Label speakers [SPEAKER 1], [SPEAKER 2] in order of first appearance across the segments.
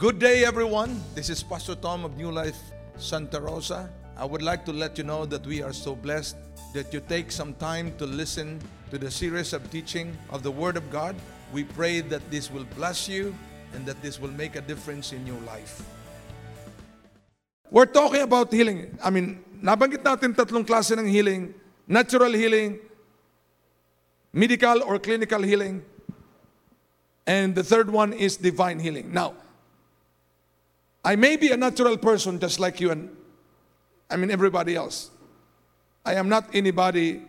[SPEAKER 1] Good day, everyone. This is Pastor Tom of New Life Santa Rosa. I would like to let you know that we are so blessed that you take some time to listen to the series of teaching of the Word of God. We pray that this will bless you and that this will make a difference in your life. We're talking about healing. I mean, nabanggit natin tatlong klase ng healing. Natural healing, medical or clinical healing, and the third one is divine healing. Now, I may be a natural person just like you and I mean everybody else. I am not anybody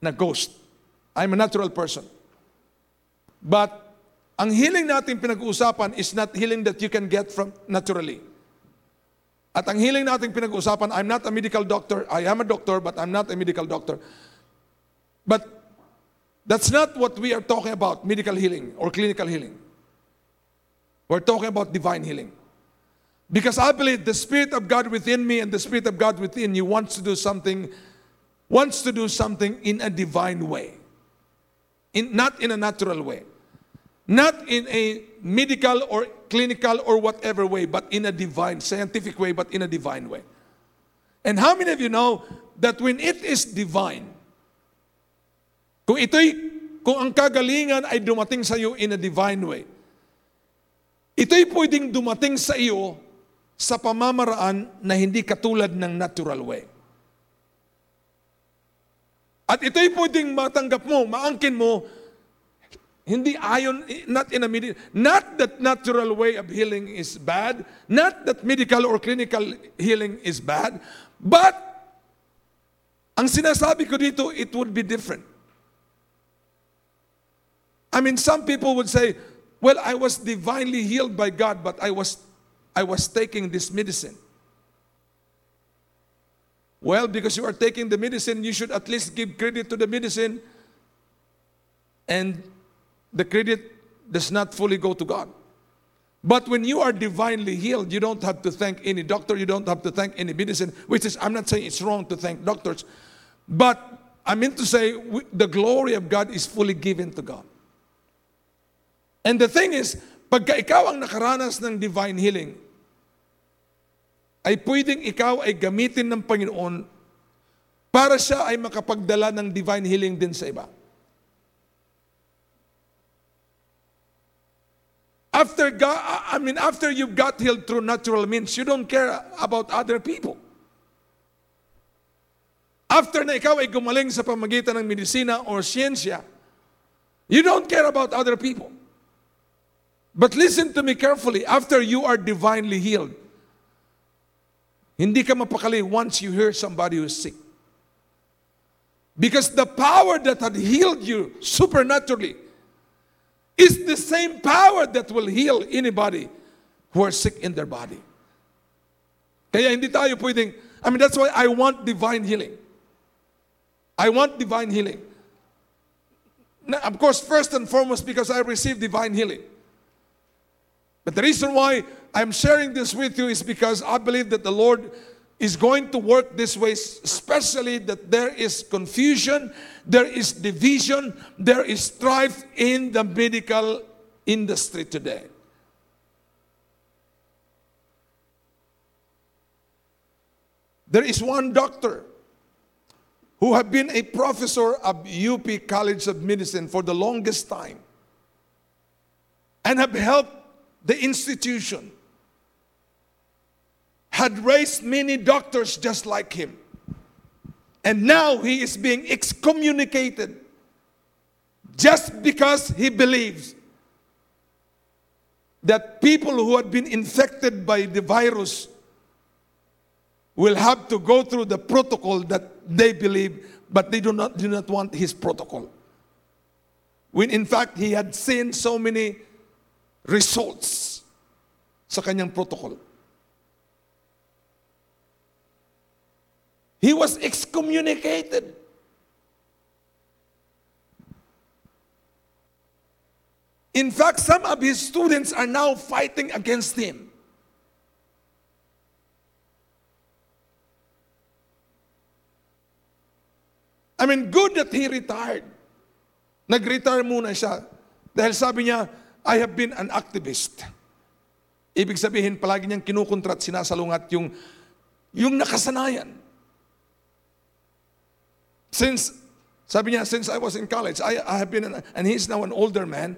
[SPEAKER 1] na ghost. I'm a natural person. But ang healing natin pinag-uusapan is not healing that you can get from naturally. At ang healing natin pinag-uusapan, I'm not a medical doctor. I am a doctor, but I'm not a medical doctor. But that's not what we are talking about, medical healing or clinical healing. We're talking about divine healing. Because I believe the Spirit of God within me and the Spirit of God within you wants to do something, wants to do something in a divine way. In, not in a natural way. Not in a medical or clinical or whatever way, but in a divine, scientific way, but in a divine way. And how many of you know that when it is divine, kung ito'y, kung ang kagalingan ay dumating sa iyo in a divine way, ito'y pwedeng dumating sa iyo sa pamamaraan na hindi katulad ng natural way. At ito'y pwedeng matanggap mo, maangkin mo, hindi ayon, not in a medical, not that natural way of healing is bad, not that medical or clinical healing is bad, but ang sinasabi ko dito, it would be different. I mean, some people would say, well, I was divinely healed by God, but I was, I was taking this medicine. Well, because you are taking the medicine, you should at least give credit to the medicine. And the credit does not fully go to God. But when you are divinely healed, you don't have to thank any doctor, you don't have to thank any medicine, which is, I'm not saying it's wrong to thank doctors, but I mean to say the glory of God is fully given to God. And the thing is, pagka ikaw ang nakaranas ng divine healing, ay pwedeng ikaw ay gamitin ng Panginoon para siya ay makapagdala ng divine healing din sa iba. After God, I mean, after you got healed through natural means, you don't care about other people. After na ikaw ay gumaling sa pamagitan ng medisina or siyensya, you don't care about other people. But listen to me carefully. After you are divinely healed, hindi ka mapakali once you hear somebody who is sick. Because the power that had healed you supernaturally is the same power that will heal anybody who are sick in their body. Kaya hindi tayo pwedeng, I mean, that's why I want divine healing. I want divine healing. Now, of course, first and foremost, because I received divine healing. But the reason why I'm sharing this with you is because I believe that the Lord is going to work this way, especially that there is confusion, there is division, there is strife in the medical industry today. There is one doctor who have been a professor of UP College of Medicine for the longest time and have helped the institution had raised many doctors just like him. And now he is being excommunicated just because he believes that people who had been infected by the virus will have to go through the protocol that they believe, but they do not, do not want his protocol. When in fact he had seen so many results sa kanyang protocol. He was excommunicated. In fact, some of his students are now fighting against him. I mean, good that he retired. Nag-retire muna siya. Dahil sabi niya, I have been an activist. Ibig sabihin, palagi niyang kinukontra at sinasalungat yung, yung nakasanayan. Since, sabi niya, since I was in college, I, I have been, an, and he's now an older man,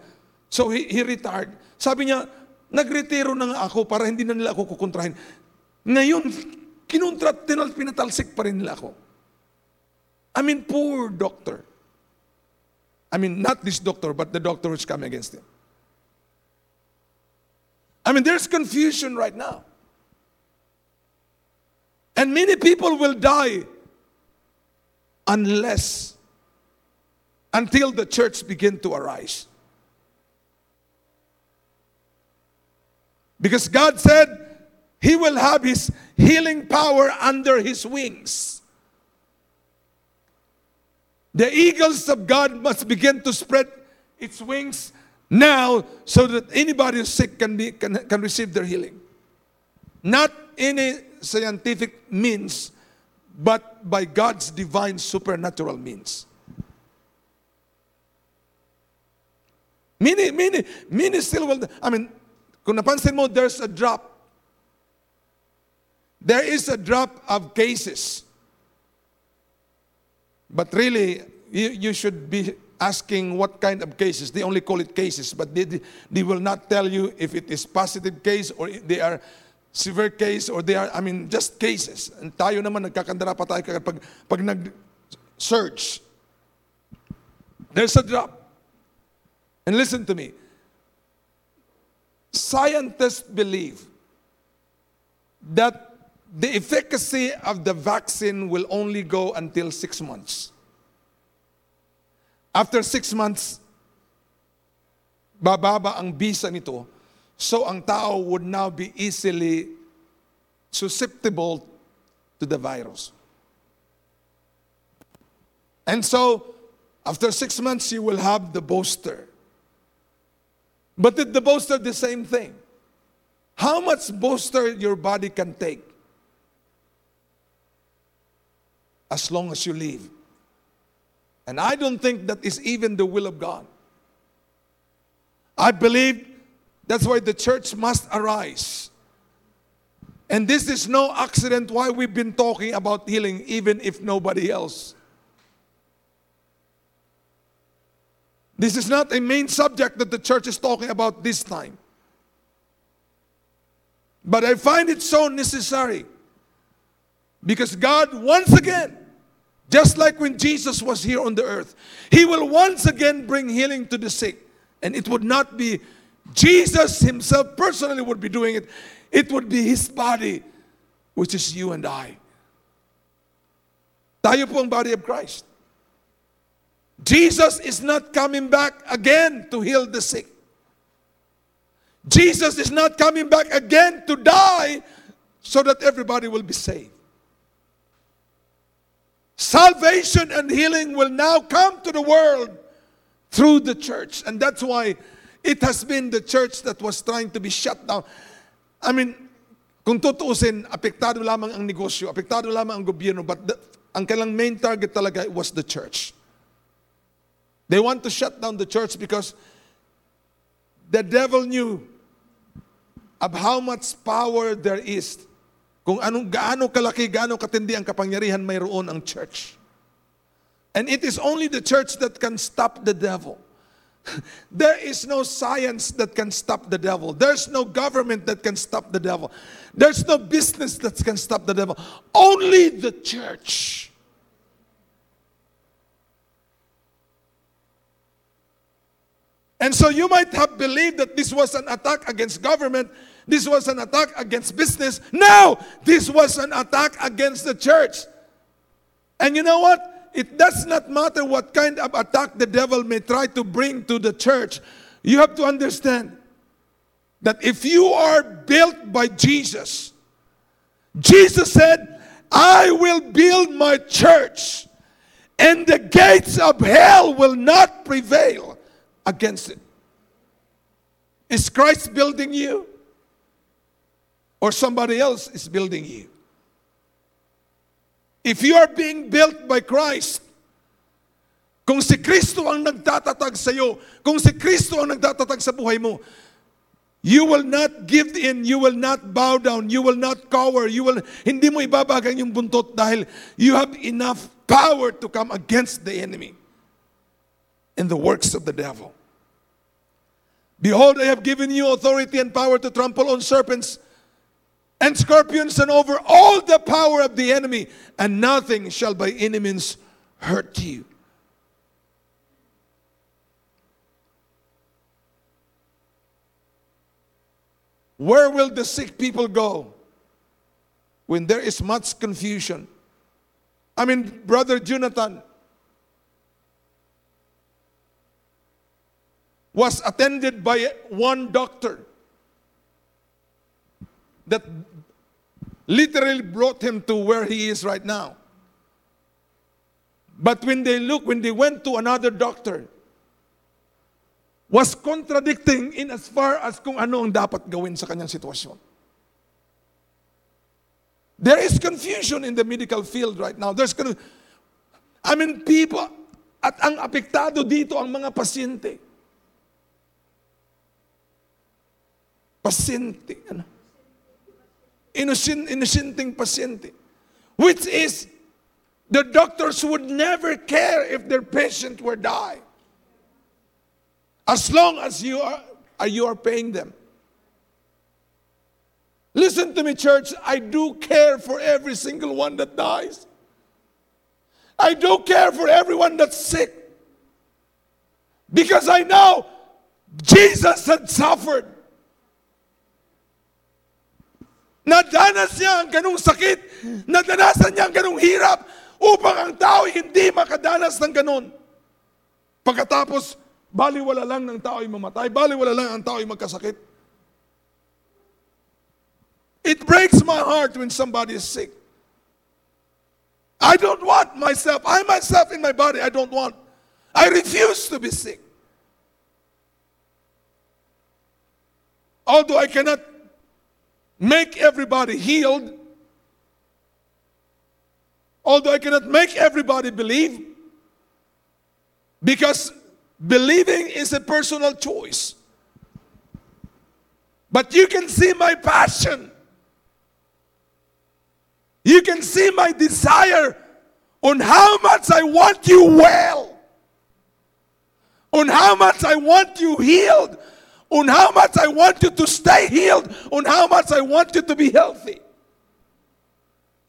[SPEAKER 1] so he, he retired. Sabi niya, nagretiro na nga ako para hindi na nila ako kukontrahin. Ngayon, kinontra, tinal, pinatalsik pa rin nila ako. I mean, poor doctor. I mean, not this doctor, but the doctor who's coming against him. I mean, there's confusion right now. And many people will die unless, until the church begin to arise. Because God said He will have His healing power under His wings. The eagles of God must begin to spread its wings now so that anybody who's sick can, be, can, can receive their healing. Not any scientific means, but by God's divine supernatural means. Many, many, many still will, I mean, kung napansin mo, there's a drop. There is a drop of cases. But really, you, you should be asking what kind of cases. They only call it cases, but they, they will not tell you if it is positive case or they are severe case or they are, I mean, just cases. And tayo naman, nagkakandara pa tayo pag, pag nag-search. There's a drop. And listen to me. Scientists believe that the efficacy of the vaccine will only go until six months. After six months, bababa ang bisa nito. So ang tao would now be easily susceptible to the virus. And so, after six months, you will have the booster. But did the booster the same thing? How much booster your body can take? As long as you live. And I don't think that is even the will of God. I believe that's why the church must arise. And this is no accident why we've been talking about healing, even if nobody else. This is not a main subject that the church is talking about this time. But I find it so necessary because God, once again, just like when Jesus was here on the earth, He will once again bring healing to the sick. And it would not be Jesus Himself personally would be doing it, it would be His body, which is you and I. Tayo po body of Christ. Jesus is not coming back again to heal the sick. Jesus is not coming back again to die so that everybody will be saved. Salvation and healing will now come to the world through the church. And that's why it has been the church that was trying to be shut down. I mean, kung tutuusin, apektado lamang ang negosyo, apektado lamang ang gobyerno, but the, ang kailang main target talaga was the church. They want to shut down the church because the devil knew of how much power there is kung anong gaano kalaki, gaano katindi ang kapangyarihan mayroon ang church. And it is only the church that can stop the devil. There is no science that can stop the devil. There's no government that can stop the devil. There's no business that can stop the devil. Only the church. And so you might have believed that this was an attack against government this was an attack against business. No, this was an attack against the church. And you know what? It does not matter what kind of attack the devil may try to bring to the church. You have to understand that if you are built by Jesus, Jesus said, I will build my church, and the gates of hell will not prevail against it. Is Christ building you? or somebody else is building you. If you are being built by Christ, kung si Kristo ang nagtatatag sa iyo, kung si Kristo ang nagtatatag sa buhay mo, You will not give in, you will not bow down, you will not cower, you will, hindi mo ibabagang yung buntot dahil you have enough power to come against the enemy and the works of the devil. Behold, I have given you authority and power to trample on serpents and scorpions and over all the power of the enemy, and nothing shall by any means hurt you. Where will the sick people go when there is much confusion? I mean, Brother Jonathan was attended by one doctor that literally brought him to where he is right now. But when they look, when they went to another doctor, was contradicting in as far as kung ano ang dapat gawin sa kanyang sitwasyon. There is confusion in the medical field right now. There's I mean, people, at ang apektado dito ang mga pasyente. Pasyente, ano? Innocent, innocenting pasyente. Which is, the doctors would never care if their patient were die. As long as you are, uh, you are paying them. Listen to me, church. I do care for every single one that dies. I do care for everyone that's sick. Because I know Jesus had suffered. Nadanas niya ang ganong sakit. Nadanasan niya ang ganong hirap upang ang tao hindi makadanas ng ganon. Pagkatapos, baliwala lang ng tao ay mamatay, baliwala lang ang tao ay magkasakit. It breaks my heart when somebody is sick. I don't want myself, I myself in my body, I don't want. I refuse to be sick. Although I cannot make everybody healed, although I cannot make everybody believe, because believing is a personal choice. But you can see my passion. You can see my desire on how much I want you well, on how much I want you healed, on how much I want you to stay healed, on how much I want you to be healthy.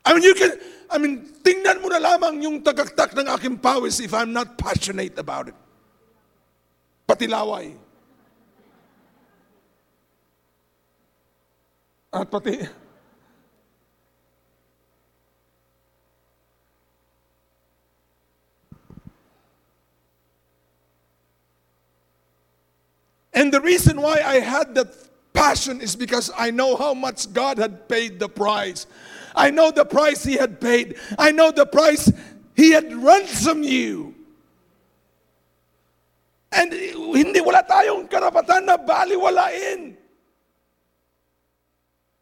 [SPEAKER 1] I mean, you can, I mean, tingnan mo na lamang yung tagaktak ng aking pawis if I'm not passionate about it. Pati laway. At pati, And the reason why I had that passion is because I know how much God had paid the price. I know the price He had paid. I know the price He had ransomed you. And hindi wala tayong karapatan na baliwalain.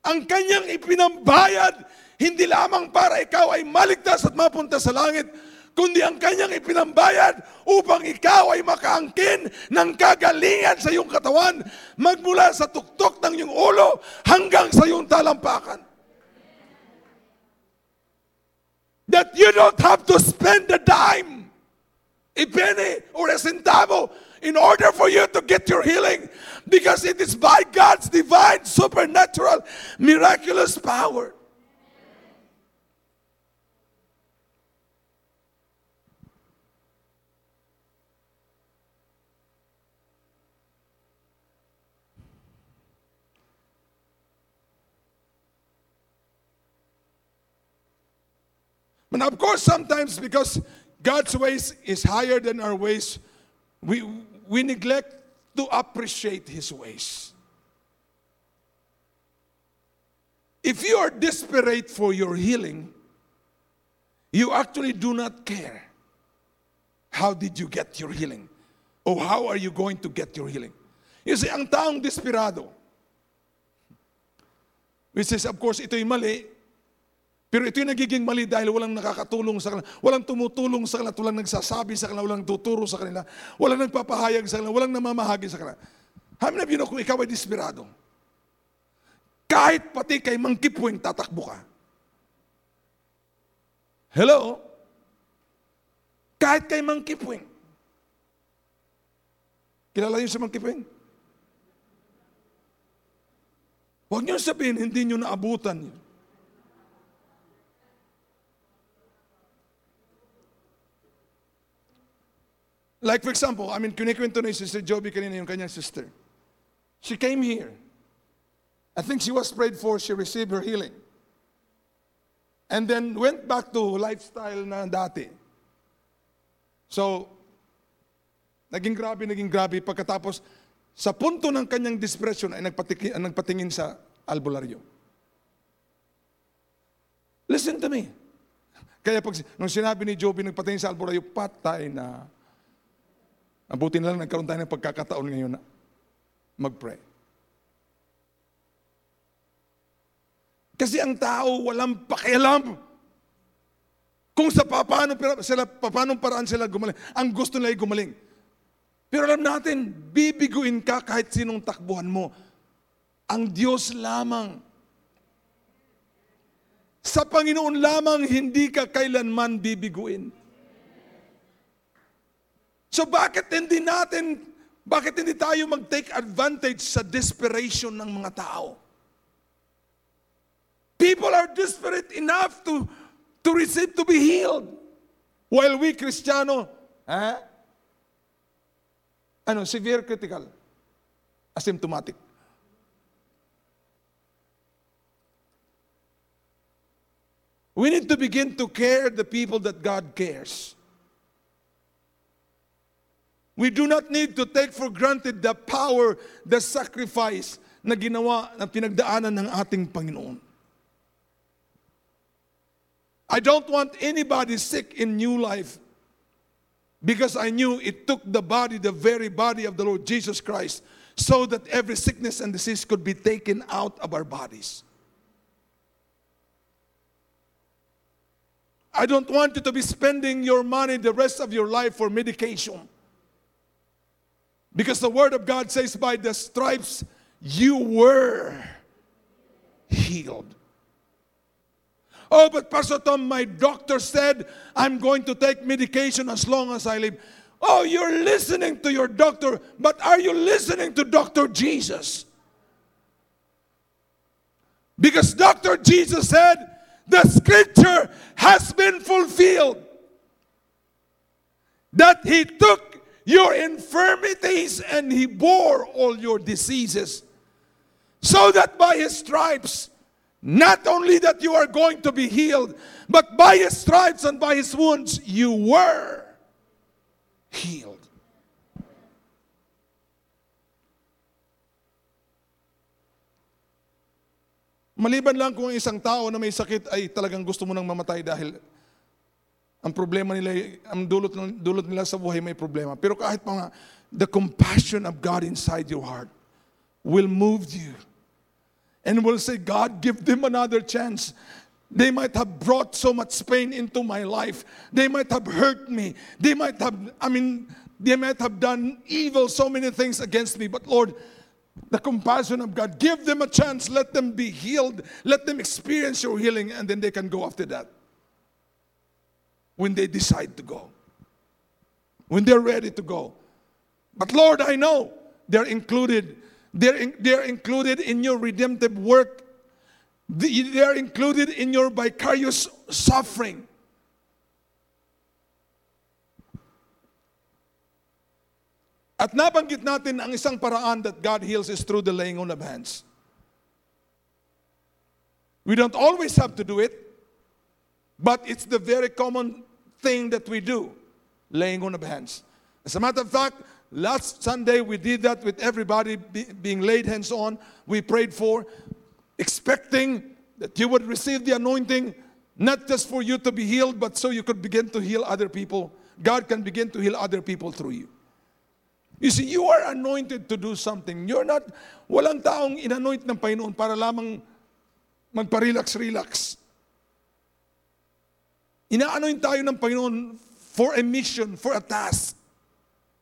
[SPEAKER 1] Ang kanyang ipinambayad, hindi lamang para ikaw ay maligtas at mapunta sa langit, kundi ang kanyang ipinambayad upang ikaw ay makaangkin ng kagalingan sa iyong katawan magmula sa tuktok ng iyong ulo hanggang sa iyong talampakan. That you don't have to spend a dime, a penny, or a centavo in order for you to get your healing because it is by God's divine, supernatural, miraculous power. And of course, sometimes because God's ways is higher than our ways, we, we neglect to appreciate His ways. If you are desperate for your healing, you actually do not care. How did you get your healing? Or how are you going to get your healing? You see, ang taong desperado, which is, of course, ito'y mali, pero ito'y nagiging mali dahil walang nakakatulong sa kanila, walang tumutulong sa kanila, walang nagsasabi sa kanila, walang tuturo sa kanila, walang nagpapahayag sa kanila, walang namamahagi sa kanila. How many of you know kung ikaw ay desperado? Kahit pati kay Mang Kipwing tatakbo ka. Hello? Kahit kay Mang Kipwing. Kilala niyo si Mang Kipwing? Huwag niyo sabihin, hindi niyo naabutan yun. Like for example, I mean, kinikwento ni Sister Joby kanina yung kanyang sister. She came here. I think she was prayed for, she received her healing. And then went back to lifestyle na dati. So, naging grabe, naging grabe. Pagkatapos, sa punto ng kanyang depression ay nagpatiki, nagpatingin sa albularyo. Listen to me. Kaya pag, nung sinabi ni Joby nagpatingin sa albularyo, patay na. Mabuti na lang nagkaroon tayo ng pagkakataon ngayon na mag-pray. Kasi ang tao walang pakialam kung sa paano sila paano paraan sila gumaling. Ang gusto nila ay gumaling. Pero alam natin, bibiguin ka kahit sinong takbuhan mo. Ang Diyos lamang. Sa Panginoon lamang hindi ka kailanman bibiguin. So bakit hindi natin, bakit hindi tayo mag-take advantage sa desperation ng mga tao? People are desperate enough to, to receive, to be healed. While we, Kristiyano, eh? ano, severe critical, asymptomatic. We need to begin to care the people that God cares. We do not need to take for granted the power, the sacrifice na ginawa, na pinagdaanan ng ating Panginoon. I don't want anybody sick in new life because I knew it took the body, the very body of the Lord Jesus Christ, so that every sickness and disease could be taken out of our bodies. I don't want you to be spending your money the rest of your life for medication. Because the Word of God says, by the stripes you were healed. Oh, but Pastor Tom, my doctor said I'm going to take medication as long as I live. Oh, you're listening to your doctor, but are you listening to Dr. Jesus? Because Dr. Jesus said, the scripture has been fulfilled. That he took your infirmities and he bore all your diseases. So that by his stripes, not only that you are going to be healed, but by his stripes and by his wounds, you were healed. Maliban lang kung isang tao na may sakit ay talagang gusto mo nang mamatay dahil ang problema nila, ang dulot, dulot nila sa buhay may problema. Pero kahit mga, the compassion of God inside your heart will move you and will say, God, give them another chance. They might have brought so much pain into my life. They might have hurt me. They might have, I mean, they might have done evil, so many things against me. But Lord, the compassion of God, give them a chance. Let them be healed. Let them experience your healing, and then they can go after that. When they decide to go, when they're ready to go. But Lord, I know they're included. They're, in, they're included in your redemptive work. They're included in your vicarious suffering. At nabanggit natin ang isang paraan that God heals is through the laying on of hands. We don't always have to do it, but it's the very common thing that we do, laying on of hands. As a matter of fact, last Sunday we did that with everybody be, being laid hands on. We prayed for, expecting that you would receive the anointing, not just for you to be healed, but so you could begin to heal other people. God can begin to heal other people through you. You see, you are anointed to do something. You're not, walang taong inanoint ng Panginoon para lamang magpa-relax-relax. Inaanoint tayo ng Panginoon for a mission, for a task,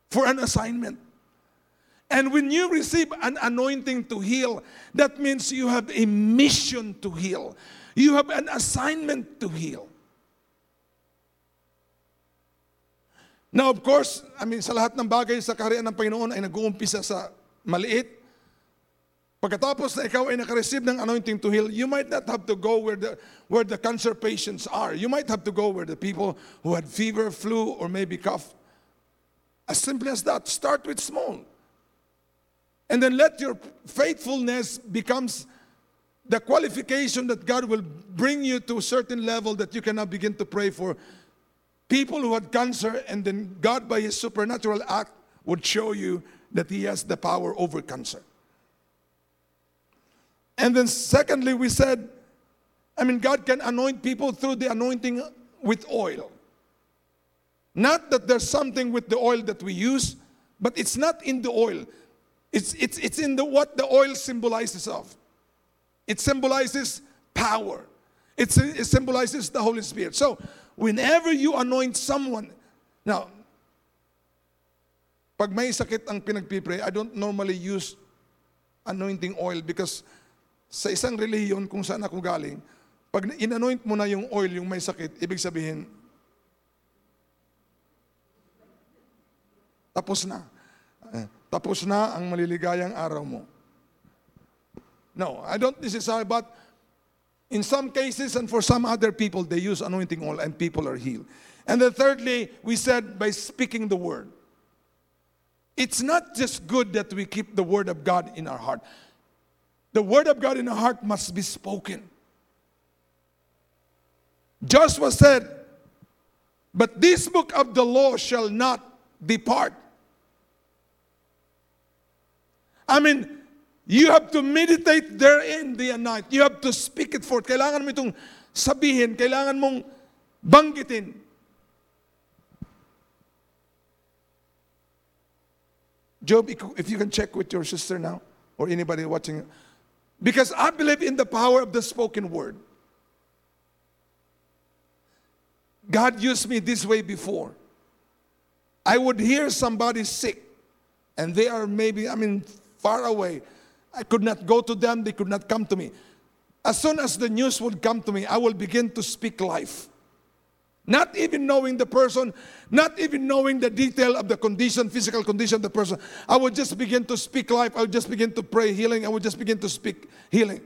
[SPEAKER 1] for an assignment. And when you receive an anointing to heal, that means you have a mission to heal. You have an assignment to heal. Now, of course, I mean, sa lahat ng bagay sa kaharian ng Panginoon ay nag-uumpisa sa maliit. Pagkatapos na ikaw ay nakareceive ng anointing to heal, you might not have to go where the, where the cancer patients are. You might have to go where the people who had fever, flu, or maybe cough. As simple as that. Start with small. And then let your faithfulness becomes the qualification that God will bring you to a certain level that you cannot begin to pray for people who had cancer, and then God, by His supernatural act, would show you that He has the power over cancer. And then, secondly, we said, I mean, God can anoint people through the anointing with oil. Not that there's something with the oil that we use, but it's not in the oil. It's, it's, it's in the, what the oil symbolizes of. It symbolizes power. It, it symbolizes the Holy Spirit. So whenever you anoint someone, now, pag may sakit ang pinagpipray, I don't normally use anointing oil because sa isang reliyon kung saan ako galing, pag inanoint mo na yung oil, yung may sakit, ibig sabihin, tapos na. Eh, tapos na ang maliligayang araw mo. No, I don't necessarily, but in some cases, and for some other people, they use anointing oil and people are healed. And then, thirdly, we said by speaking the word. It's not just good that we keep the word of God in our heart, the word of God in the heart must be spoken. Joshua said, But this book of the law shall not depart. I mean, You have to meditate therein day and night. You have to speak it forth. Kailangan mo itong sabihin, kailangan mong banggitin. Job, if you can check with your sister now, or anybody watching, because I believe in the power of the spoken word. God used me this way before. I would hear somebody sick, and they are maybe, I mean, far away. I could not go to them, they could not come to me. As soon as the news would come to me, I will begin to speak life. Not even knowing the person, not even knowing the detail of the condition, physical condition of the person. I would just begin to speak life. I would just begin to pray healing. I would just begin to speak healing.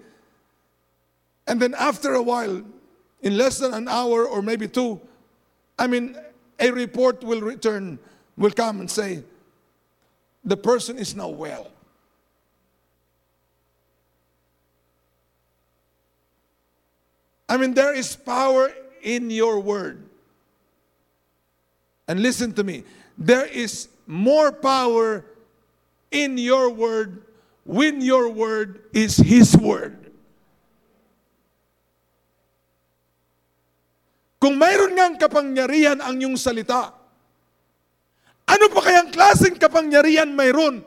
[SPEAKER 1] And then after a while, in less than an hour or maybe two, I mean, a report will return, will come and say, the person is now well. I mean, there is power in your word. And listen to me there is more power in your word when your word is His word. Kung mayroon ngang kapangyarihan ang iyong salita, ano pa kayang klaseng kapangyarihan mayroon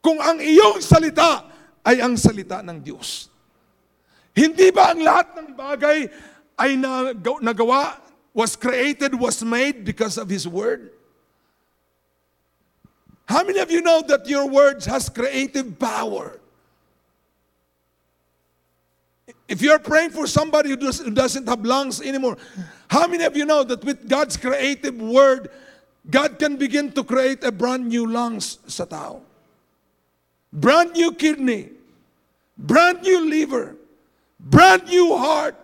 [SPEAKER 1] kung ang iyong salita ay ang salita ng Diyos? Hindi ba ang lahat ng bagay ay nagawa, was created, was made because of His Word? How many of you know that your words has creative power? If you're praying for somebody who, does, who doesn't have lungs anymore, how many of you know that with God's creative word, God can begin to create a brand new lungs sa tao? Brand new kidney, brand new liver, brand new heart,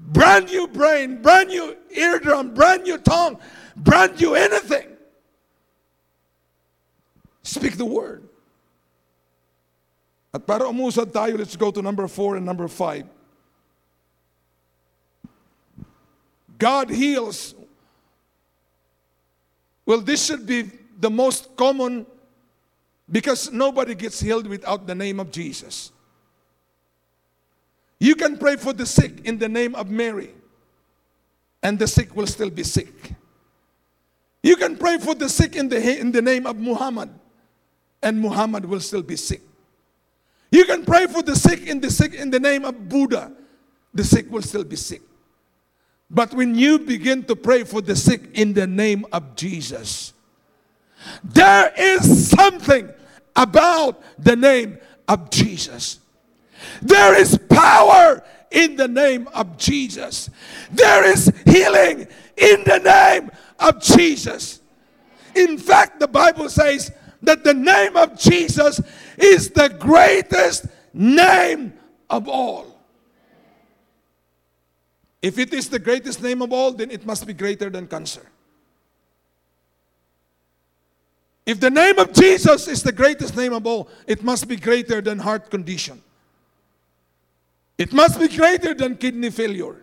[SPEAKER 1] brand new brain, brand new eardrum, brand new tongue, brand new anything. Speak the word. At para umusad tayo, let's go to number four and number five. God heals. Well, this should be the most common because nobody gets healed without the name of Jesus. You can pray for the sick in the name of Mary, and the sick will still be sick. You can pray for the sick in the, in the name of Muhammad, and Muhammad will still be sick. You can pray for the sick in the sick in the name of Buddha, the sick will still be sick. But when you begin to pray for the sick in the name of Jesus, there is something about the name of Jesus. There is power in the name of Jesus. There is healing in the name of Jesus. In fact, the Bible says that the name of Jesus is the greatest name of all. If it is the greatest name of all, then it must be greater than cancer. If the name of Jesus is the greatest name of all, it must be greater than heart condition. It must be greater than kidney failure.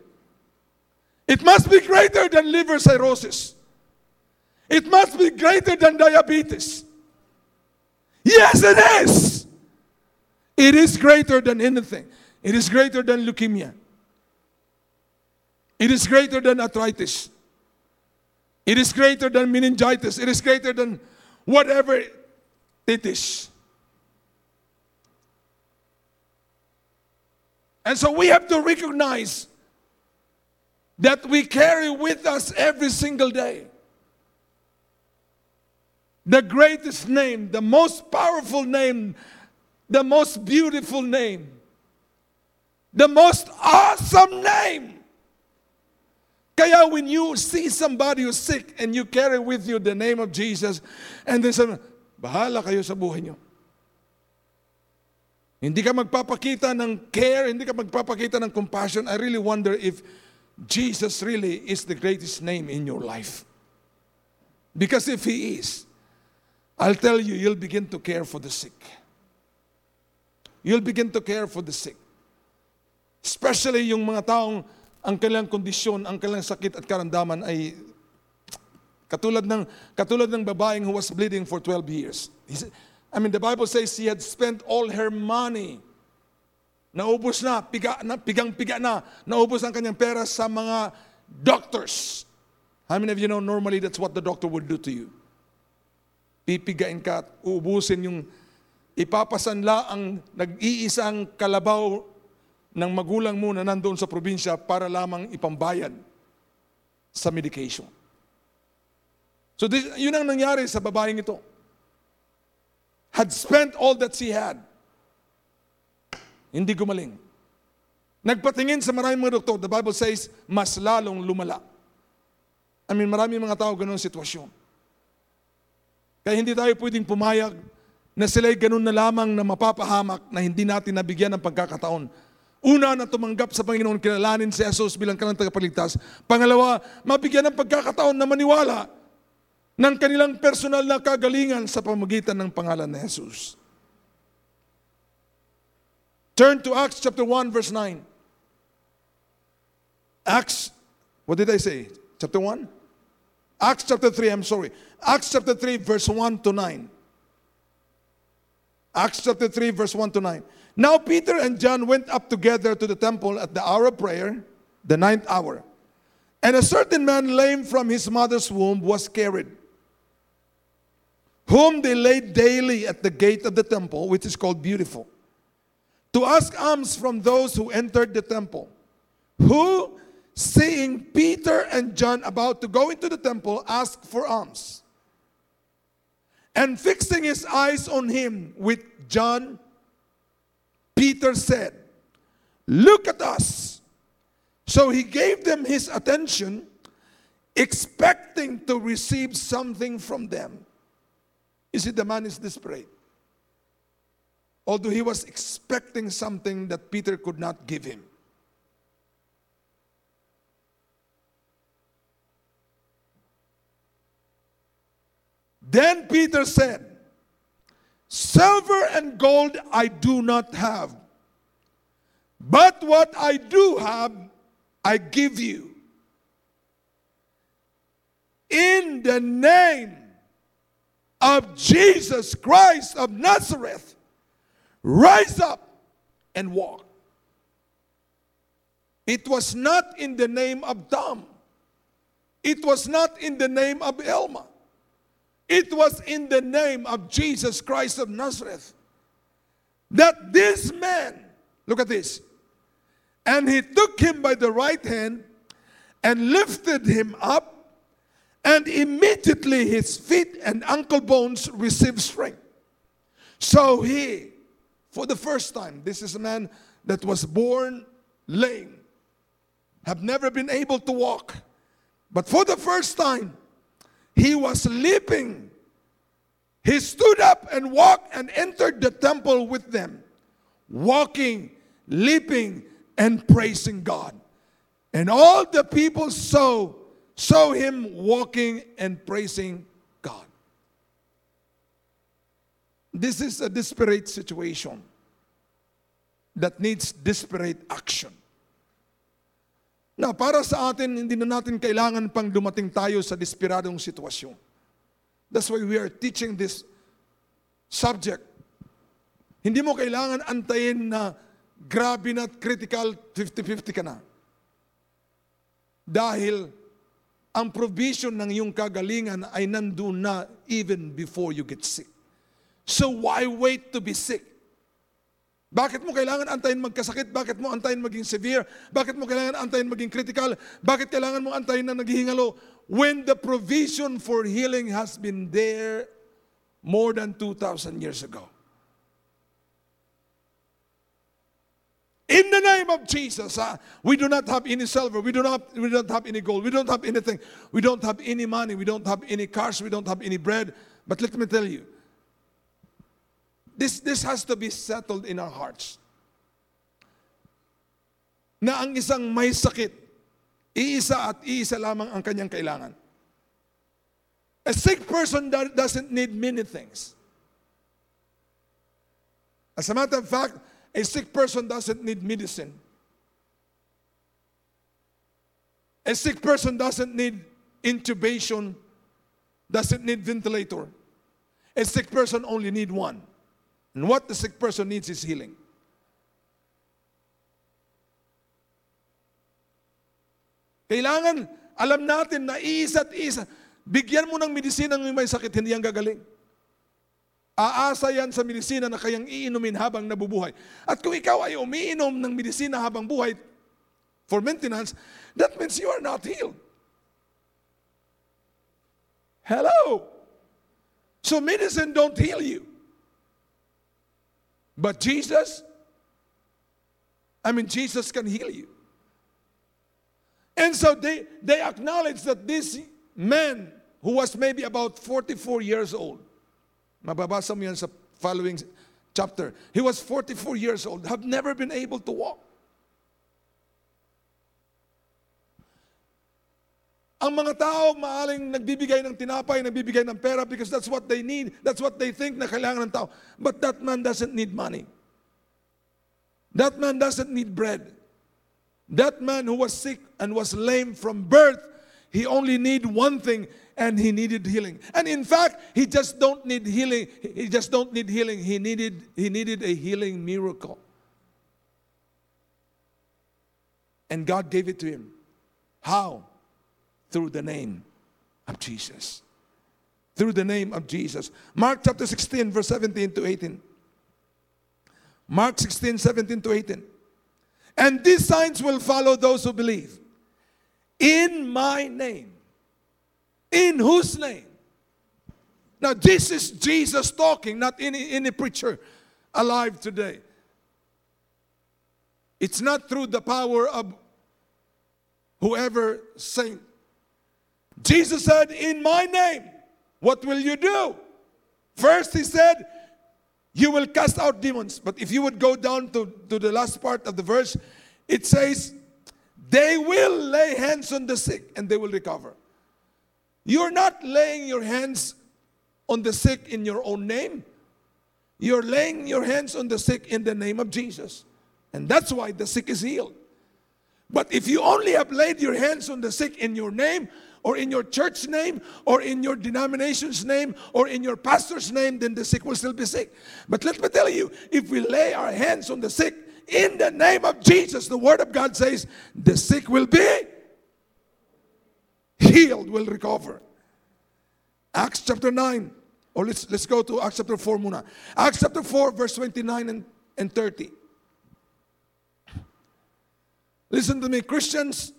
[SPEAKER 1] It must be greater than liver cirrhosis. It must be greater than diabetes. Yes, it is. It is greater than anything. It is greater than leukemia. It is greater than arthritis. It is greater than meningitis. It is greater than whatever it is. And so we have to recognize that we carry with us every single day the greatest name, the most powerful name, the most beautiful name, the most awesome name. Kaya when you see somebody who's sick and you carry with you the name of Jesus and they say, bahala kayo sa buhay niyo. Hindi ka magpapakita ng care, hindi ka magpapakita ng compassion. I really wonder if Jesus really is the greatest name in your life. Because if He is, I'll tell you, you'll begin to care for the sick. You'll begin to care for the sick. Especially yung mga taong ang kanilang kondisyon, ang kanilang sakit at karamdaman ay katulad ng katulad ng babaeng who was bleeding for 12 years. I mean, the Bible says she had spent all her money. Naubos na, piga, na pigang-piga na. Naubos ang kanyang pera sa mga doctors. How many of you know normally that's what the doctor would do to you? Pipigain ka at uubusin yung ipapasanla ang nag-iisang kalabaw ng magulang mo na nandoon sa probinsya para lamang ipambayad sa medication. So this, yun ang nangyari sa babaeng ito had spent all that she had. Hindi gumaling. Nagpatingin sa maraming mga doktor, the Bible says, mas lalong lumala. I mean, maraming mga tao ganun sitwasyon. Kaya hindi tayo pwedeng pumayag na sila'y ganun na lamang na mapapahamak na hindi natin nabigyan ng pagkakataon. Una na tumanggap sa Panginoon, kilalanin si Jesus bilang kanang tagapagligtas. Pangalawa, mabigyan ng pagkakataon na maniwala ng kanilang personal na kagalingan sa pamagitan ng pangalan ni Jesus. Turn to Acts chapter 1 verse 9. Acts, what did I say? Chapter 1? Acts chapter 3, I'm sorry. Acts chapter 3 verse 1 to 9. Acts chapter 3 verse 1 to 9. Now Peter and John went up together to the temple at the hour of prayer, the ninth hour. And a certain man lame from his mother's womb was carried whom they laid daily at the gate of the temple, which is called Beautiful, to ask alms from those who entered the temple, who, seeing Peter and John about to go into the temple, asked for alms. And fixing his eyes on him with John, Peter said, Look at us. So he gave them his attention, expecting to receive something from them. You see, the man is desperate. Although he was expecting something that Peter could not give him. Then Peter said, Silver and gold I do not have, but what I do have, I give you. In the name of Jesus Christ of Nazareth, rise up and walk. It was not in the name of Tom. It was not in the name of Elma. It was in the name of Jesus Christ of Nazareth that this man, look at this, and he took him by the right hand and lifted him up and immediately his feet and ankle bones received strength. So he, for the first time, this is a man that was born lame, have never been able to walk, but for the first time, he was leaping. He stood up and walked and entered the temple with them, walking, leaping, and praising God. And all the people saw, saw him walking and praising God. This is a desperate situation that needs desperate action. Na para sa atin, hindi na natin kailangan pang dumating tayo sa desperadong sitwasyon. That's why we are teaching this subject. Hindi mo kailangan antayin na grabe na critical 50-50 ka na. Dahil ang provision ng iyong kagalingan ay nandun na even before you get sick. So why wait to be sick? Bakit mo kailangan antayin magkasakit? Bakit mo antayin maging severe? Bakit mo kailangan antayin maging critical? Bakit kailangan mo antayin na naghihingalo? When the provision for healing has been there more than 2,000 years ago. In the name of Jesus, uh, we do not have any silver, we do not, we don't have any gold, we don't have anything, we don't have any money, we don't have any cars, we don't have any bread. But let me tell you, This, this has to be settled in our hearts. Na ang isang may sakit, iisa at iisa lamang ang kanyang kailangan. A sick person doesn't need many things. As a matter of fact, a sick person doesn't need medicine. A sick person doesn't need intubation, doesn't need ventilator. A sick person only need one. And what the sick person needs is healing. Kailangan, alam natin na isa't isa, bigyan mo ng medisina ng may sakit, hindi yan gagaling. Aasa yan sa medisina na kayang iinumin habang nabubuhay. At kung ikaw ay umiinom ng medisina habang buhay for maintenance, that means you are not healed. Hello? So medicine don't heal you. But Jesus, I mean, Jesus can heal you. And so they, they acknowledge that this man who was maybe about 44 years old, mababasa mo yan sa following chapter, he was 44 years old, have never been able to walk. Ang mga tao maaling nagbibigay ng tinapay, nagbibigay ng pera because that's what they need. That's what they think na kailangan ng tao. But that man doesn't need money. That man doesn't need bread. That man who was sick and was lame from birth, he only need one thing and he needed healing. And in fact, he just don't need healing. He just don't need healing. He needed he needed a healing miracle. And God gave it to him. How? through the name of Jesus. Through the name of Jesus. Mark chapter 16, verse 17 to 18. Mark 16, 17 to 18. And these signs will follow those who believe. In my name. In whose name? Now, this is Jesus talking, not any, any preacher alive today. It's not through the power of whoever saint Jesus said, In my name, what will you do? First, he said, You will cast out demons. But if you would go down to, to the last part of the verse, it says, They will lay hands on the sick and they will recover. You're not laying your hands on the sick in your own name. You're laying your hands on the sick in the name of Jesus. And that's why the sick is healed. But if you only have laid your hands on the sick in your name, or in your church name or in your denomination's name or in your pastor's name, then the sick will still be sick. But let me tell you, if we lay our hands on the sick in the name of Jesus, the word of God says, the sick will be healed, will recover. Acts chapter 9. Or let's, let's go to Acts chapter 4 muna. Acts chapter 4, verse 29 and, and 30. Listen to me, Christians.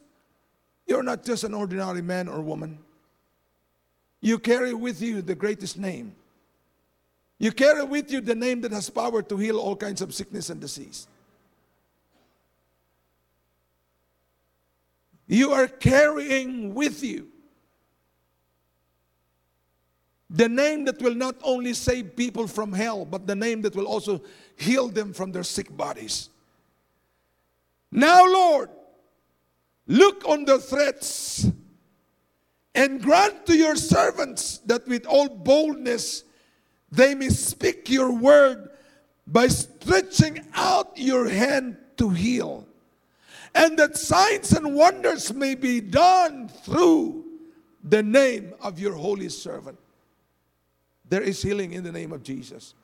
[SPEAKER 1] You're not just an ordinary man or woman. You carry with you the greatest name. You carry with you the name that has power to heal all kinds of sickness and disease. You are carrying with you the name that will not only save people from hell, but the name that will also heal them from their sick bodies. Now, Lord, look on the threats and grant to your servants that with all boldness they may speak your word by stretching out your hand to heal, and that signs and wonders may be done through the name of your holy servant. There is healing in the name of Jesus.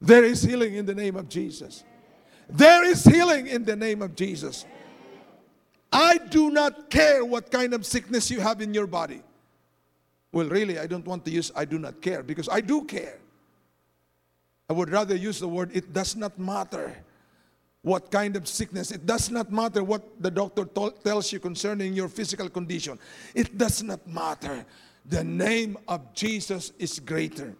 [SPEAKER 1] There is healing in the name of Jesus. There is healing in the name of Jesus. I do not care what kind of sickness you have in your body. Well, really, I don't want to use I do not care because I do care. I would rather use the word it does not matter what kind of sickness. It does not matter what the doctor tells you concerning your physical condition. It does not matter. The name of Jesus is greater.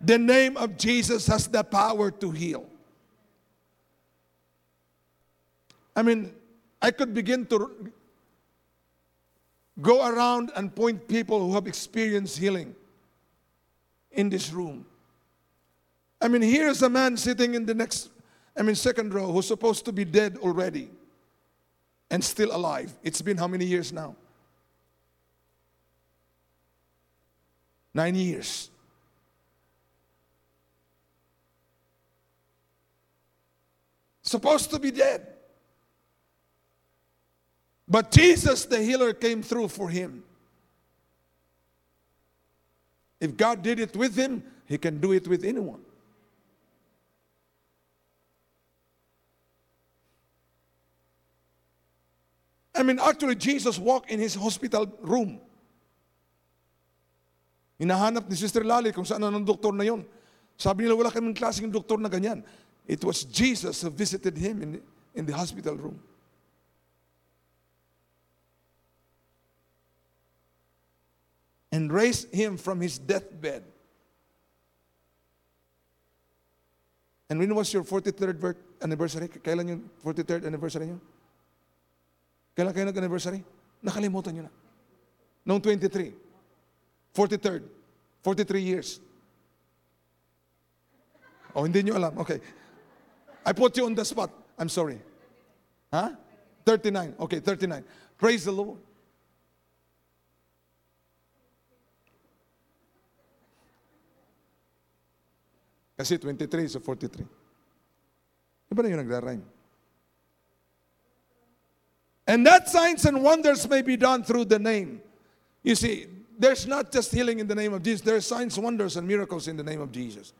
[SPEAKER 1] The name of Jesus has the power to heal. I mean, I could begin to go around and point people who have experienced healing in this room. I mean, here's a man sitting in the next, I mean, second row who's supposed to be dead already and still alive. It's been how many years now? Nine years. Supposed to be dead. But Jesus, the healer, came through for him. If God did it with him, he can do it with anyone. I mean, actually, Jesus walked in his hospital room. Hinahanap ni Sister Lali kung saan ang doktor na yon. Sabi nila, wala kaming klaseng doktor na ganyan. It was Jesus who visited him in, in the hospital room. and raised him from his deathbed. And when was your 43rd anniversary? Kailan yung 43rd anniversary nyo? Kailan kayo nag-anniversary? Nakalimutan nyo na. Noong 23. 43rd. 43 years. Oh, hindi nyo alam. Okay. I put you on the spot. I'm sorry. Huh? 39. Okay, 39. Praise the Lord. Kasi 23 so 43. Iba na yung nagra-rhyme. And that signs and wonders may be done through the name. You see, there's not just healing in the name of Jesus, there's signs, wonders, and miracles in the name of Jesus.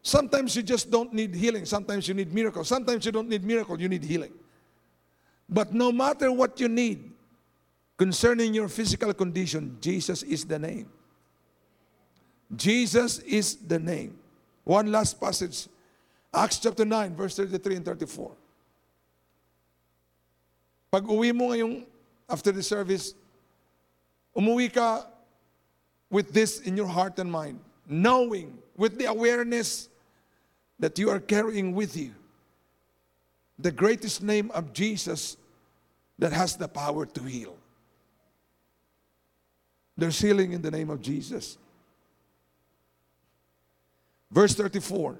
[SPEAKER 1] Sometimes you just don't need healing. Sometimes you need miracles. Sometimes you don't need miracle, you need healing. But no matter what you need concerning your physical condition, Jesus is the name. Jesus is the name. One last passage Acts chapter 9, verse 33 and 34. Pag uwi mo ngayong after the service, umuwi ka with this in your heart and mind, knowing, with the awareness that you are carrying with you the greatest name of Jesus that has the power to heal. There's healing in the name of Jesus. Verse 34.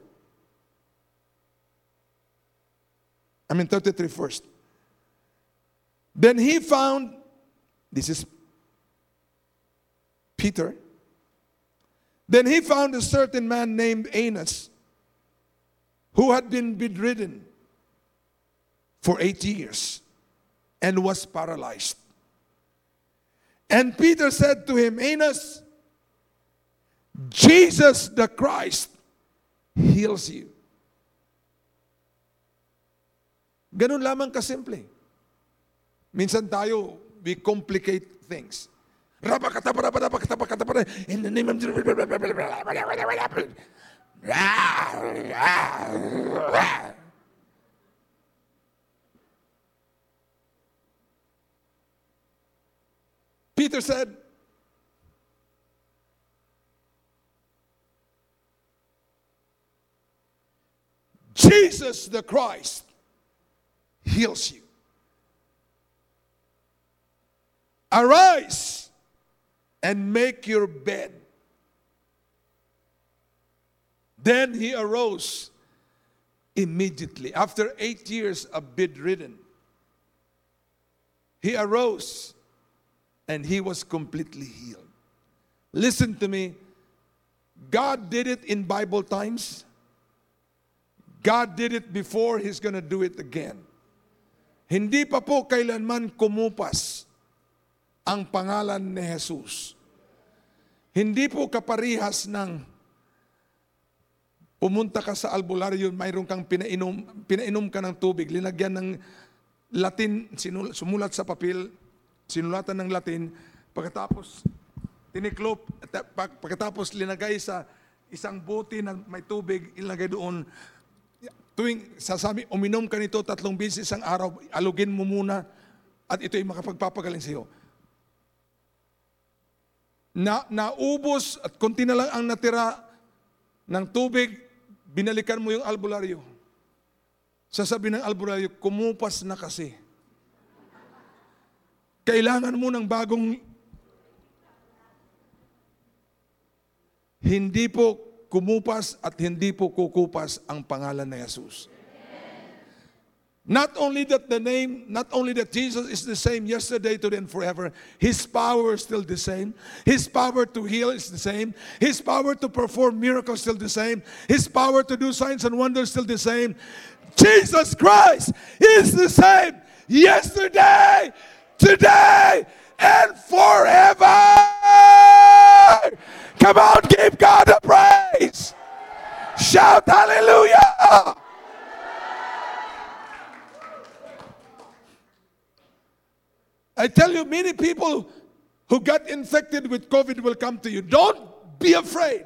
[SPEAKER 1] I mean 33 first. Then he found, this is Peter. Then he found a certain man named Aeneas who had been bedridden for eight years and was paralyzed. And Peter said to him, Aeneas, Jesus the Christ heals you. Ganun lamang kasimple. Minsan tayo, we complicate things. In the name of Jesus, Peter said, Jesus the Christ heals you. Arise and make your bed. Then he arose immediately. After eight years of bedridden, he arose and he was completely healed. Listen to me. God did it in Bible times. God did it before, He's going to do it again. Hindi pa po kailanman kumupas ang pangalan ni Jesus. Hindi po kaparihas ng pumunta ka sa albularyo, mayroon kang pinainom, pinainom ka ng tubig, linagyan ng Latin, sinul, sumulat sa papel, sinulatan ng Latin, pagkatapos tiniklop, pagkatapos linagay sa isang bote na may tubig, ilagay doon, tuwing sasabi, uminom ka nito tatlong beses isang araw, alugin mo muna at ito ay makapagpapagaling sa iyo. Na, naubos at konti na lang ang natira ng tubig, binalikan mo yung albularyo. Sasabi ng albularyo, kumupas na kasi. Kailangan mo ng bagong Hindi po kumupas at hindi po kukupas ang pangalan ni Jesus. Not only that the name, not only that Jesus is the same yesterday, today, and forever, His power is still the same. His power to heal is the same. His power to perform miracles still the same. His power to do signs and wonders still the same. Jesus Christ is the same yesterday, today, and forever. Come on, give God a praise. Shout hallelujah. I tell you, many people who got infected with COVID will come to you. Don't be afraid.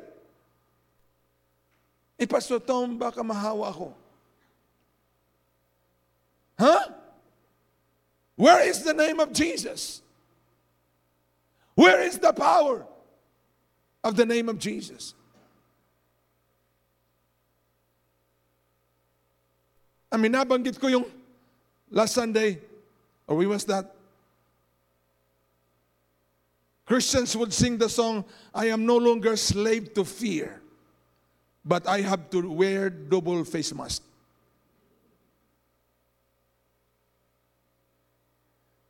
[SPEAKER 1] Eh, Pastor Tom, baka mahawa ako. Huh? Where is the name of Jesus? Where is the power? of the name of Jesus. I mean, nabanggit ko yung last Sunday, or we was that, Christians would sing the song, I am no longer slave to fear, but I have to wear double face mask.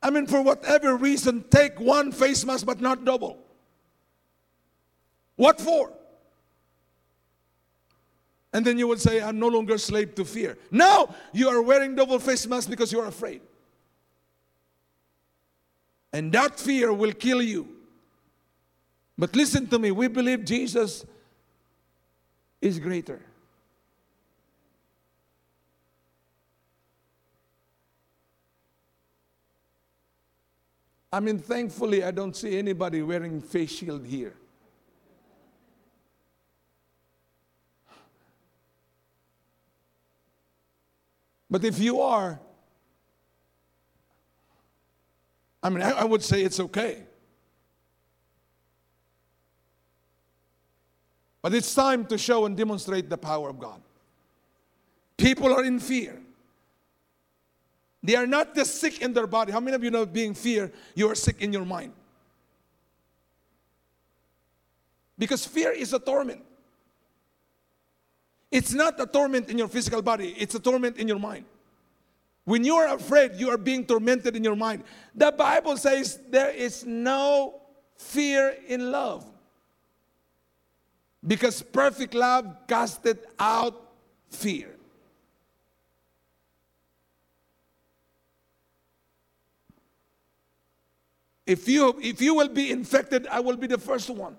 [SPEAKER 1] I mean, for whatever reason, take one face mask, but not double. What for? And then you would say, I'm no longer slave to fear. Now you are wearing double face mask because you are afraid. And that fear will kill you. But listen to me, we believe Jesus is greater. I mean, thankfully, I don't see anybody wearing face shield here. But if you are, I mean, I, would say it's okay. But it's time to show and demonstrate the power of God. People are in fear. They are not just sick in their body. How many of you know being fear, you are sick in your mind? Because fear is a torment. It's not a torment in your physical body, it's a torment in your mind. When you are afraid, you are being tormented in your mind. The Bible says there is no fear in love. Because perfect love casted out fear. If you, if you will be infected, I will be the first one.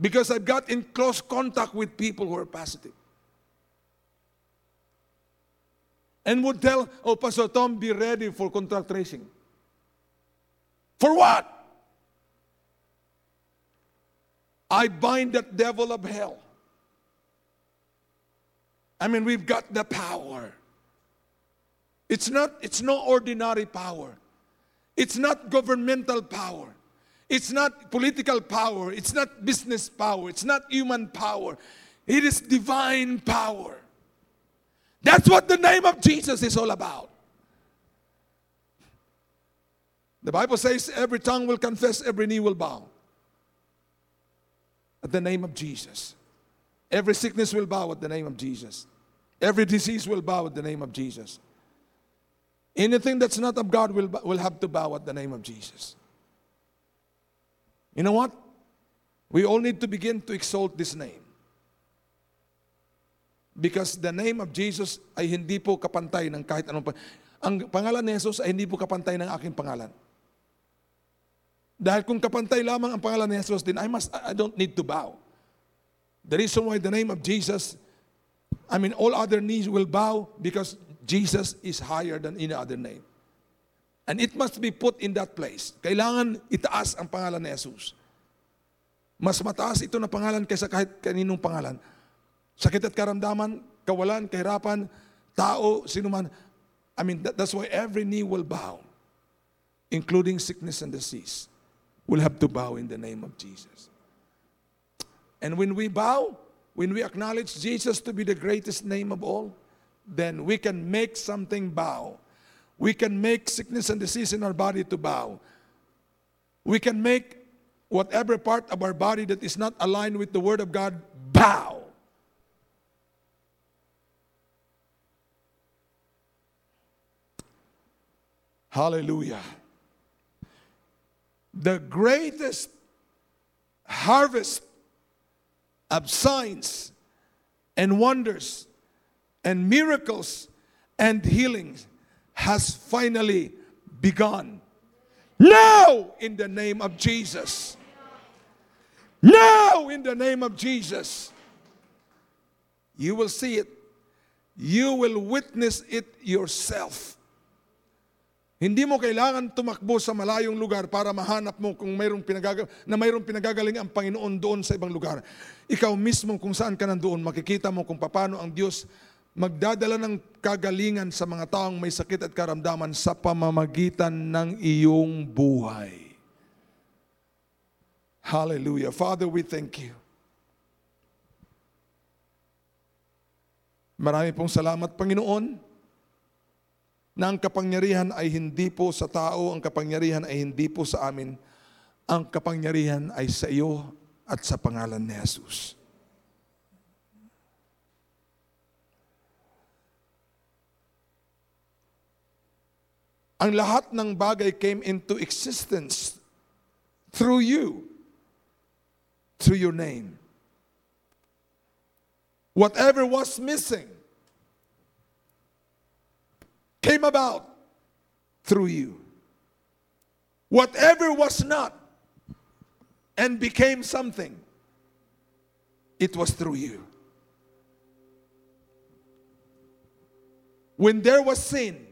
[SPEAKER 1] because I've got in close contact with people who are positive. And would tell, oh, Pastor Tom, be ready for contact tracing. For what? I bind that devil of hell. I mean, we've got the power. It's not, it's no ordinary power. It's not governmental power. It's not political power. It's not business power. It's not human power. It is divine power. That's what the name of Jesus is all about. The Bible says every tongue will confess, every knee will bow. At the name of Jesus. Every sickness will bow at the name of Jesus. Every disease will bow at the name of Jesus. Anything that's not of God will, will have to bow at the name of Jesus. You know what? We all need to begin to exalt this name. Because the name of Jesus ay hindi po kapantay ng kahit anong pa. Ang pangalan ni Jesus ay hindi po kapantay ng aking pangalan. Dahil kung kapantay lamang ang pangalan ni Jesus, then I must I don't need to bow. The reason why the name of Jesus, I mean all other knees will bow because Jesus is higher than any other name. And it must be put in that place. Kailangan itaas ang pangalan ni Jesus. Mas mataas ito na pangalan kaysa kahit kaninong pangalan. Sakit at karamdaman, kawalan, kahirapan, tao, sino man. I mean, that, that's why every knee will bow, including sickness and disease will have to bow in the name of Jesus. And when we bow, when we acknowledge Jesus to be the greatest name of all, then we can make something bow. We can make sickness and disease in our body to bow. We can make whatever part of our body that is not aligned with the Word of God bow. Hallelujah the greatest harvest of signs and wonders and miracles and healings has finally begun. Now, in the name of Jesus. Now, in the name of Jesus. You will see it. You will witness it yourself. Hindi mo kailangan tumakbo sa malayong lugar para mahanap mo kung mayroong pinagagal na mayroong pinagagaling ang Panginoon doon sa ibang lugar. Ikaw mismo kung saan ka nandoon, makikita mo kung paano ang Diyos magdadala ng kagalingan sa mga taong may sakit at karamdaman sa pamamagitan ng iyong buhay. Hallelujah. Father, we thank you. Marami pong salamat, Panginoon na ang kapangyarihan ay hindi po sa tao, ang kapangyarihan ay hindi po sa amin, ang kapangyarihan ay sa iyo at sa pangalan ni Jesus. Ang lahat ng bagay came into existence through you, through your name. Whatever was missing, came about through you. Whatever was not and became something, it was through you. When there was sin,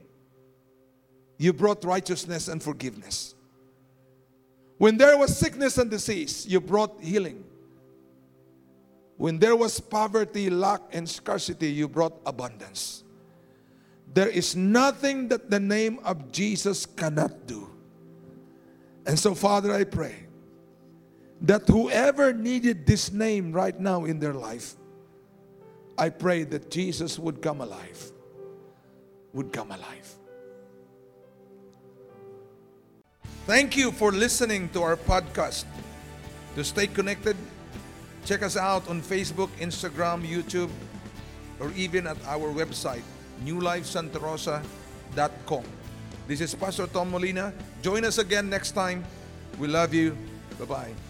[SPEAKER 1] you brought righteousness and forgiveness. When there was sickness and disease, you brought healing. When there was poverty, lack, and scarcity, you brought abundance. There is nothing that the name of Jesus cannot do. And so, Father, I pray that whoever needed this name right now in their life, I pray that Jesus would come alive. Would come alive. Thank you for listening to our podcast. To stay connected, check us out on Facebook, Instagram, YouTube, or even at our website newlifesantarosa.com. This is Pastor Tom Molina. Join us again next time. We love you. Bye bye.